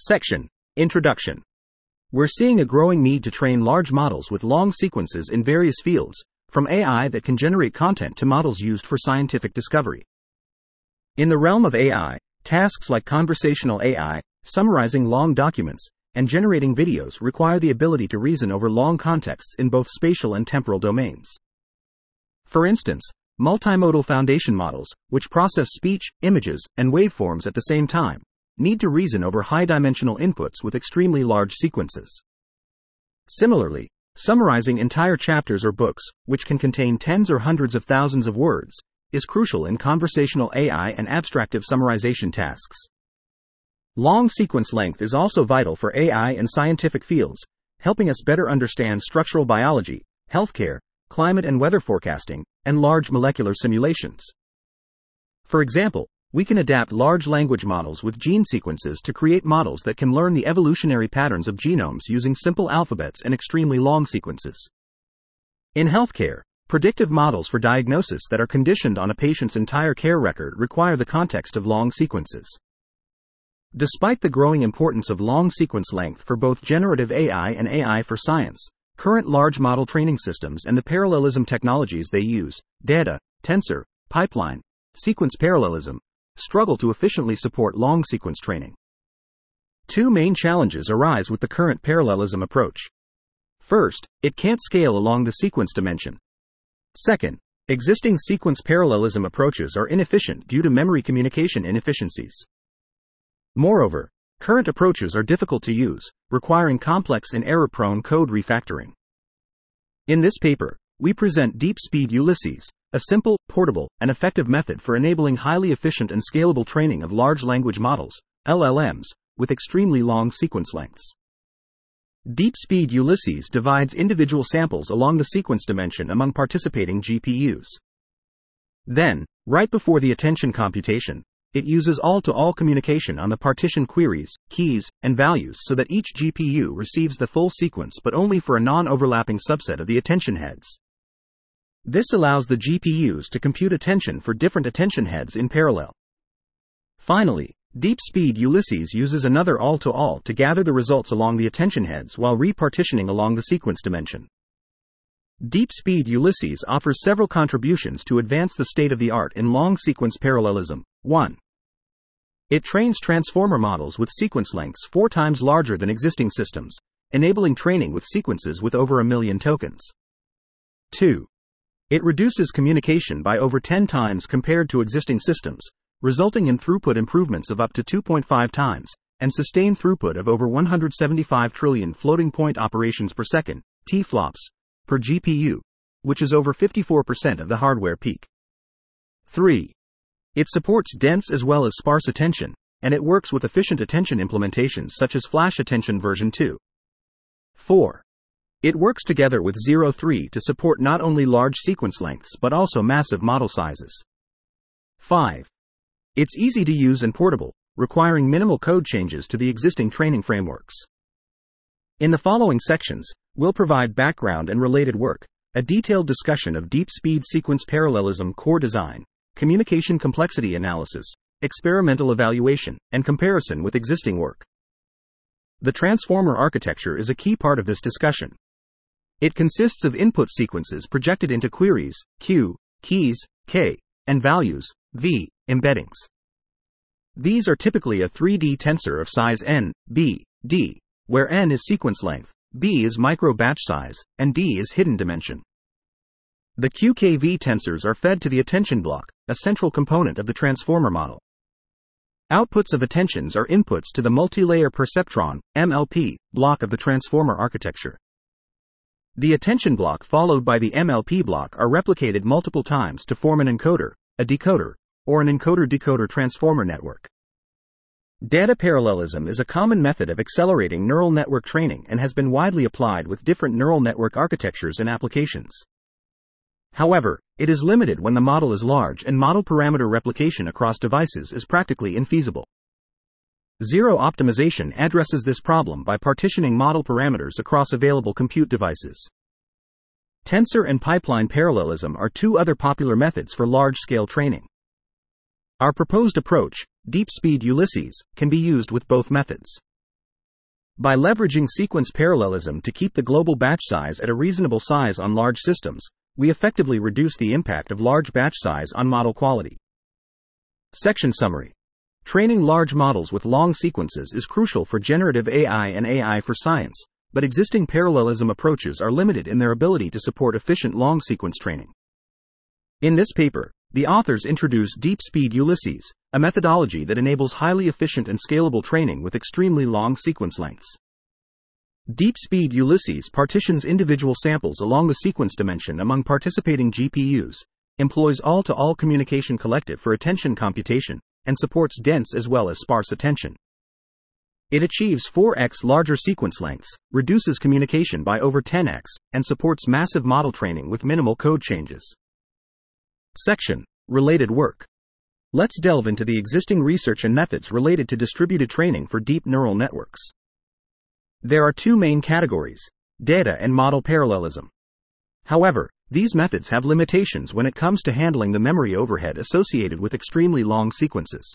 Section Introduction We're seeing a growing need to train large models with long sequences in various fields, from AI that can generate content to models used for scientific discovery. In the realm of AI, tasks like conversational AI, summarizing long documents, and generating videos require the ability to reason over long contexts in both spatial and temporal domains. For instance, multimodal foundation models, which process speech, images, and waveforms at the same time, need to reason over high dimensional inputs with extremely large sequences. Similarly, Summarizing entire chapters or books, which can contain tens or hundreds of thousands of words, is crucial in conversational AI and abstractive summarization tasks. Long sequence length is also vital for AI and scientific fields, helping us better understand structural biology, healthcare, climate and weather forecasting, and large molecular simulations. For example, we can adapt large language models with gene sequences to create models that can learn the evolutionary patterns of genomes using simple alphabets and extremely long sequences. In healthcare, predictive models for diagnosis that are conditioned on a patient's entire care record require the context of long sequences. Despite the growing importance of long sequence length for both generative AI and AI for science, current large model training systems and the parallelism technologies they use, data, tensor, pipeline, sequence parallelism, struggle to efficiently support long sequence training. Two main challenges arise with the current parallelism approach. First, it can't scale along the sequence dimension. Second, existing sequence parallelism approaches are inefficient due to memory communication inefficiencies. Moreover, current approaches are difficult to use, requiring complex and error prone code refactoring. In this paper, we present DeepSpeed Ulysses, a simple, portable, and effective method for enabling highly efficient and scalable training of large language models, LLMs, with extremely long sequence lengths. DeepSpeed Ulysses divides individual samples along the sequence dimension among participating GPUs. Then, right before the attention computation, it uses all to all communication on the partition queries, keys, and values so that each GPU receives the full sequence but only for a non overlapping subset of the attention heads. This allows the GPUs to compute attention for different attention heads in parallel. Finally, DeepSpeed Ulysses uses another all to all to gather the results along the attention heads while repartitioning along the sequence dimension. DeepSpeed Ulysses offers several contributions to advance the state of the art in long sequence parallelism. 1. It trains transformer models with sequence lengths four times larger than existing systems, enabling training with sequences with over a million tokens. 2. It reduces communication by over 10 times compared to existing systems, resulting in throughput improvements of up to 2.5 times, and sustained throughput of over 175 trillion floating point operations per second, TFLOPS, per GPU, which is over 54% of the hardware peak. 3. It supports dense as well as sparse attention, and it works with efficient attention implementations such as Flash Attention version 2. 4. It works together with Zero 3 to support not only large sequence lengths but also massive model sizes. 5. It's easy to use and portable, requiring minimal code changes to the existing training frameworks. In the following sections, we'll provide background and related work, a detailed discussion of deep speed sequence parallelism core design, communication complexity analysis, experimental evaluation, and comparison with existing work. The transformer architecture is a key part of this discussion. It consists of input sequences projected into queries, Q, keys, K, and values, V, embeddings. These are typically a 3D tensor of size n, b, d, where n is sequence length, b is micro batch size, and d is hidden dimension. The QKV tensors are fed to the attention block, a central component of the transformer model. Outputs of attentions are inputs to the multi-layer perceptron, MLP, block of the transformer architecture. The attention block followed by the MLP block are replicated multiple times to form an encoder, a decoder, or an encoder decoder transformer network. Data parallelism is a common method of accelerating neural network training and has been widely applied with different neural network architectures and applications. However, it is limited when the model is large and model parameter replication across devices is practically infeasible. Zero optimization addresses this problem by partitioning model parameters across available compute devices. Tensor and pipeline parallelism are two other popular methods for large scale training. Our proposed approach, Deep Speed Ulysses, can be used with both methods. By leveraging sequence parallelism to keep the global batch size at a reasonable size on large systems, we effectively reduce the impact of large batch size on model quality. Section Summary Training large models with long sequences is crucial for generative AI and AI for science, but existing parallelism approaches are limited in their ability to support efficient long sequence training. In this paper, the authors introduce Deep Speed Ulysses, a methodology that enables highly efficient and scalable training with extremely long sequence lengths. Deep Speed Ulysses partitions individual samples along the sequence dimension among participating GPUs, employs all to all communication collective for attention computation, and supports dense as well as sparse attention. It achieves 4x larger sequence lengths, reduces communication by over 10x, and supports massive model training with minimal code changes. Section Related Work Let's delve into the existing research and methods related to distributed training for deep neural networks. There are two main categories data and model parallelism. However, these methods have limitations when it comes to handling the memory overhead associated with extremely long sequences.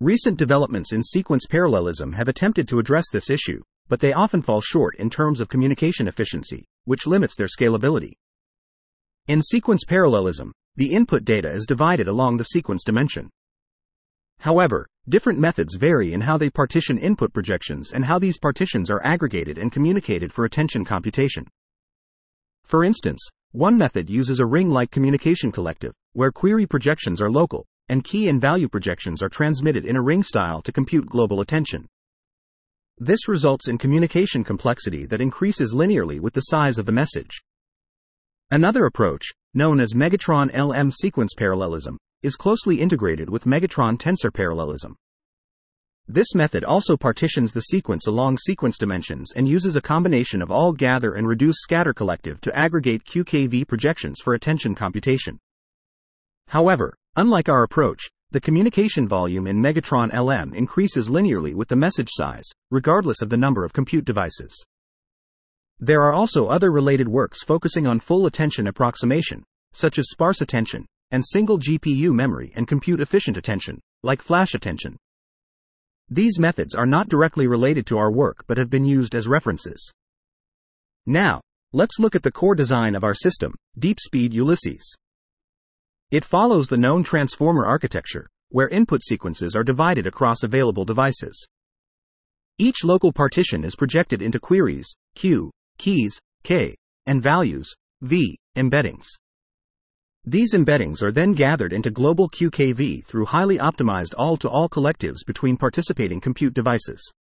Recent developments in sequence parallelism have attempted to address this issue, but they often fall short in terms of communication efficiency, which limits their scalability. In sequence parallelism, the input data is divided along the sequence dimension. However, different methods vary in how they partition input projections and how these partitions are aggregated and communicated for attention computation. For instance, one method uses a ring like communication collective, where query projections are local, and key and value projections are transmitted in a ring style to compute global attention. This results in communication complexity that increases linearly with the size of the message. Another approach, known as Megatron LM sequence parallelism, is closely integrated with Megatron tensor parallelism. This method also partitions the sequence along sequence dimensions and uses a combination of all gather and reduce scatter collective to aggregate QKV projections for attention computation. However, unlike our approach, the communication volume in Megatron LM increases linearly with the message size, regardless of the number of compute devices. There are also other related works focusing on full attention approximation, such as sparse attention, and single GPU memory and compute efficient attention, like flash attention. These methods are not directly related to our work but have been used as references. Now, let's look at the core design of our system, Deep Speed Ulysses. It follows the known transformer architecture, where input sequences are divided across available devices. Each local partition is projected into queries, Q, keys, K, and values, V, embeddings. These embeddings are then gathered into global QKV through highly optimized all to all collectives between participating compute devices.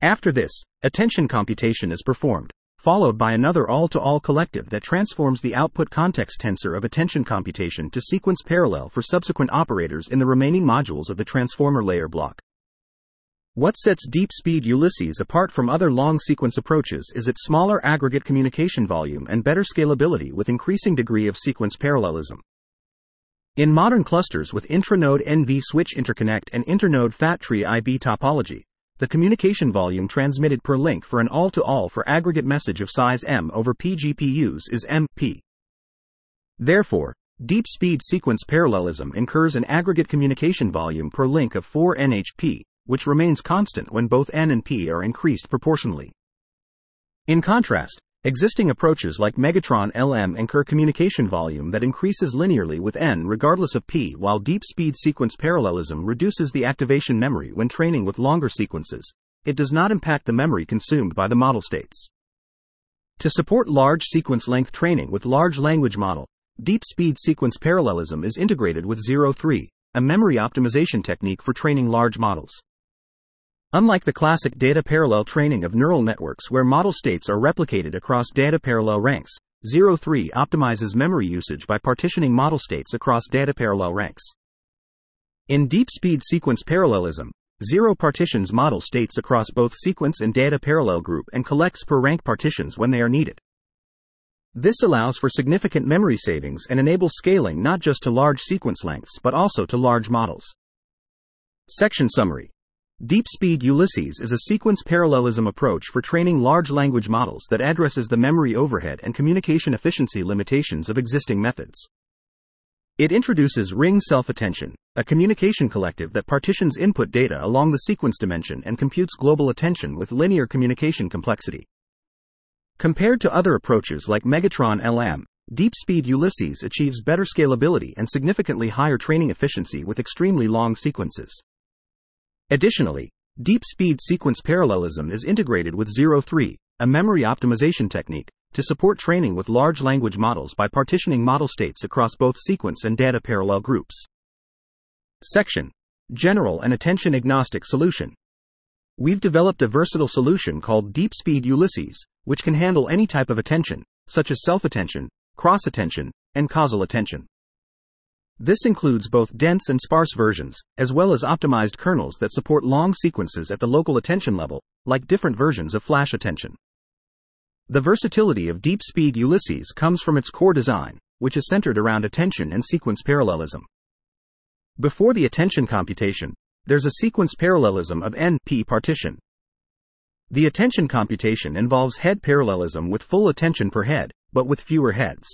After this, attention computation is performed, followed by another all to all collective that transforms the output context tensor of attention computation to sequence parallel for subsequent operators in the remaining modules of the transformer layer block. What sets Deep Speed Ulysses apart from other long sequence approaches is its smaller aggregate communication volume and better scalability with increasing degree of sequence parallelism. In modern clusters with intranode NV switch interconnect and internode fat tree IB topology, the communication volume transmitted per link for an all-to-all for aggregate message of size M over P GPUs is MP. Therefore, deep speed sequence parallelism incurs an aggregate communication volume per link of 4 NHP, which remains constant when both n and p are increased proportionally. In contrast, existing approaches like Megatron LM incur communication volume that increases linearly with n regardless of p, while deep speed sequence parallelism reduces the activation memory when training with longer sequences. It does not impact the memory consumed by the model states. To support large sequence length training with large language model, deep speed sequence parallelism is integrated with Zero 3, a memory optimization technique for training large models. Unlike the classic data parallel training of neural networks where model states are replicated across data parallel ranks, Zero 3 optimizes memory usage by partitioning model states across data parallel ranks. In deep speed sequence parallelism, Zero partitions model states across both sequence and data parallel group and collects per rank partitions when they are needed. This allows for significant memory savings and enables scaling not just to large sequence lengths but also to large models. Section Summary Deep Speed Ulysses is a sequence parallelism approach for training large language models that addresses the memory overhead and communication efficiency limitations of existing methods. It introduces ring self attention, a communication collective that partitions input data along the sequence dimension and computes global attention with linear communication complexity. Compared to other approaches like Megatron LM, DeepSpeed Ulysses achieves better scalability and significantly higher training efficiency with extremely long sequences. Additionally, DeepSpeed sequence parallelism is integrated with Zero 3, a memory optimization technique, to support training with large language models by partitioning model states across both sequence and data parallel groups. Section General and Attention Agnostic Solution. We've developed a versatile solution called DeepSpeed Ulysses, which can handle any type of attention, such as self attention, cross attention, and causal attention. This includes both dense and sparse versions, as well as optimized kernels that support long sequences at the local attention level, like different versions of flash attention. The versatility of DeepSpeed Ulysses comes from its core design, which is centered around attention and sequence parallelism. Before the attention computation, there's a sequence parallelism of NP partition. The attention computation involves head parallelism with full attention per head, but with fewer heads.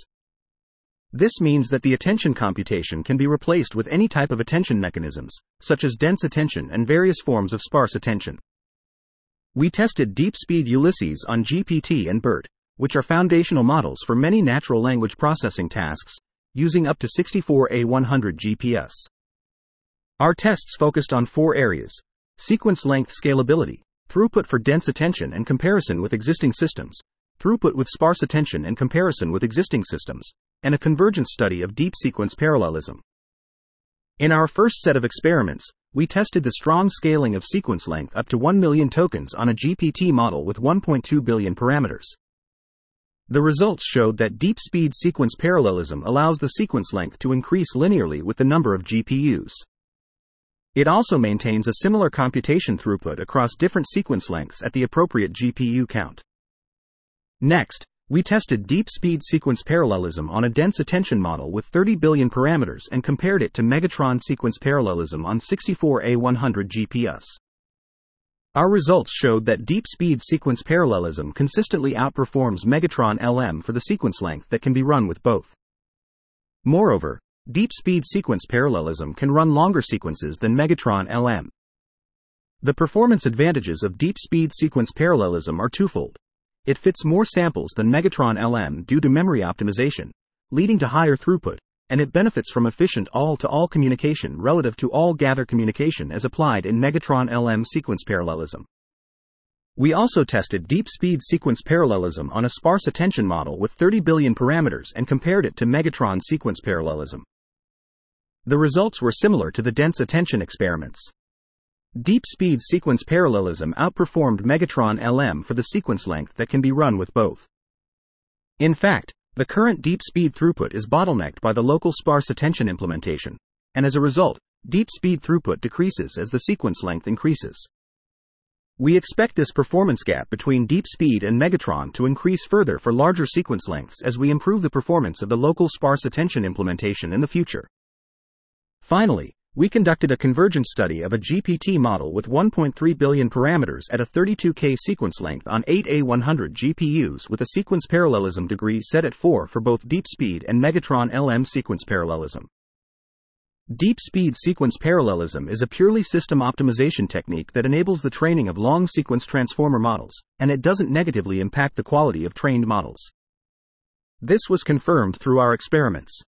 This means that the attention computation can be replaced with any type of attention mechanisms, such as dense attention and various forms of sparse attention. We tested DeepSpeed Ulysses on GPT and BERT, which are foundational models for many natural language processing tasks, using up to 64A100 GPUs. Our tests focused on four areas sequence length scalability, throughput for dense attention and comparison with existing systems, throughput with sparse attention and comparison with existing systems, and a convergence study of deep sequence parallelism. In our first set of experiments, we tested the strong scaling of sequence length up to 1 million tokens on a GPT model with 1.2 billion parameters. The results showed that deep speed sequence parallelism allows the sequence length to increase linearly with the number of GPUs. It also maintains a similar computation throughput across different sequence lengths at the appropriate GPU count. Next, we tested deep speed sequence parallelism on a dense attention model with 30 billion parameters and compared it to Megatron sequence parallelism on 64A100 GPUs. Our results showed that deep speed sequence parallelism consistently outperforms Megatron LM for the sequence length that can be run with both. Moreover, deep speed sequence parallelism can run longer sequences than Megatron LM. The performance advantages of deep speed sequence parallelism are twofold. It fits more samples than Megatron LM due to memory optimization, leading to higher throughput, and it benefits from efficient all to all communication relative to all gather communication as applied in Megatron LM sequence parallelism. We also tested deep speed sequence parallelism on a sparse attention model with 30 billion parameters and compared it to Megatron sequence parallelism. The results were similar to the dense attention experiments. Deep speed sequence parallelism outperformed Megatron LM for the sequence length that can be run with both. In fact, the current deep speed throughput is bottlenecked by the local sparse attention implementation, and as a result, deep speed throughput decreases as the sequence length increases. We expect this performance gap between deep speed and Megatron to increase further for larger sequence lengths as we improve the performance of the local sparse attention implementation in the future. Finally, we conducted a convergence study of a GPT model with 1.3 billion parameters at a 32K sequence length on 8A100 GPUs with a sequence parallelism degree set at 4 for both deep speed and Megatron LM sequence parallelism. Deep speed sequence parallelism is a purely system optimization technique that enables the training of long sequence transformer models, and it doesn't negatively impact the quality of trained models. This was confirmed through our experiments.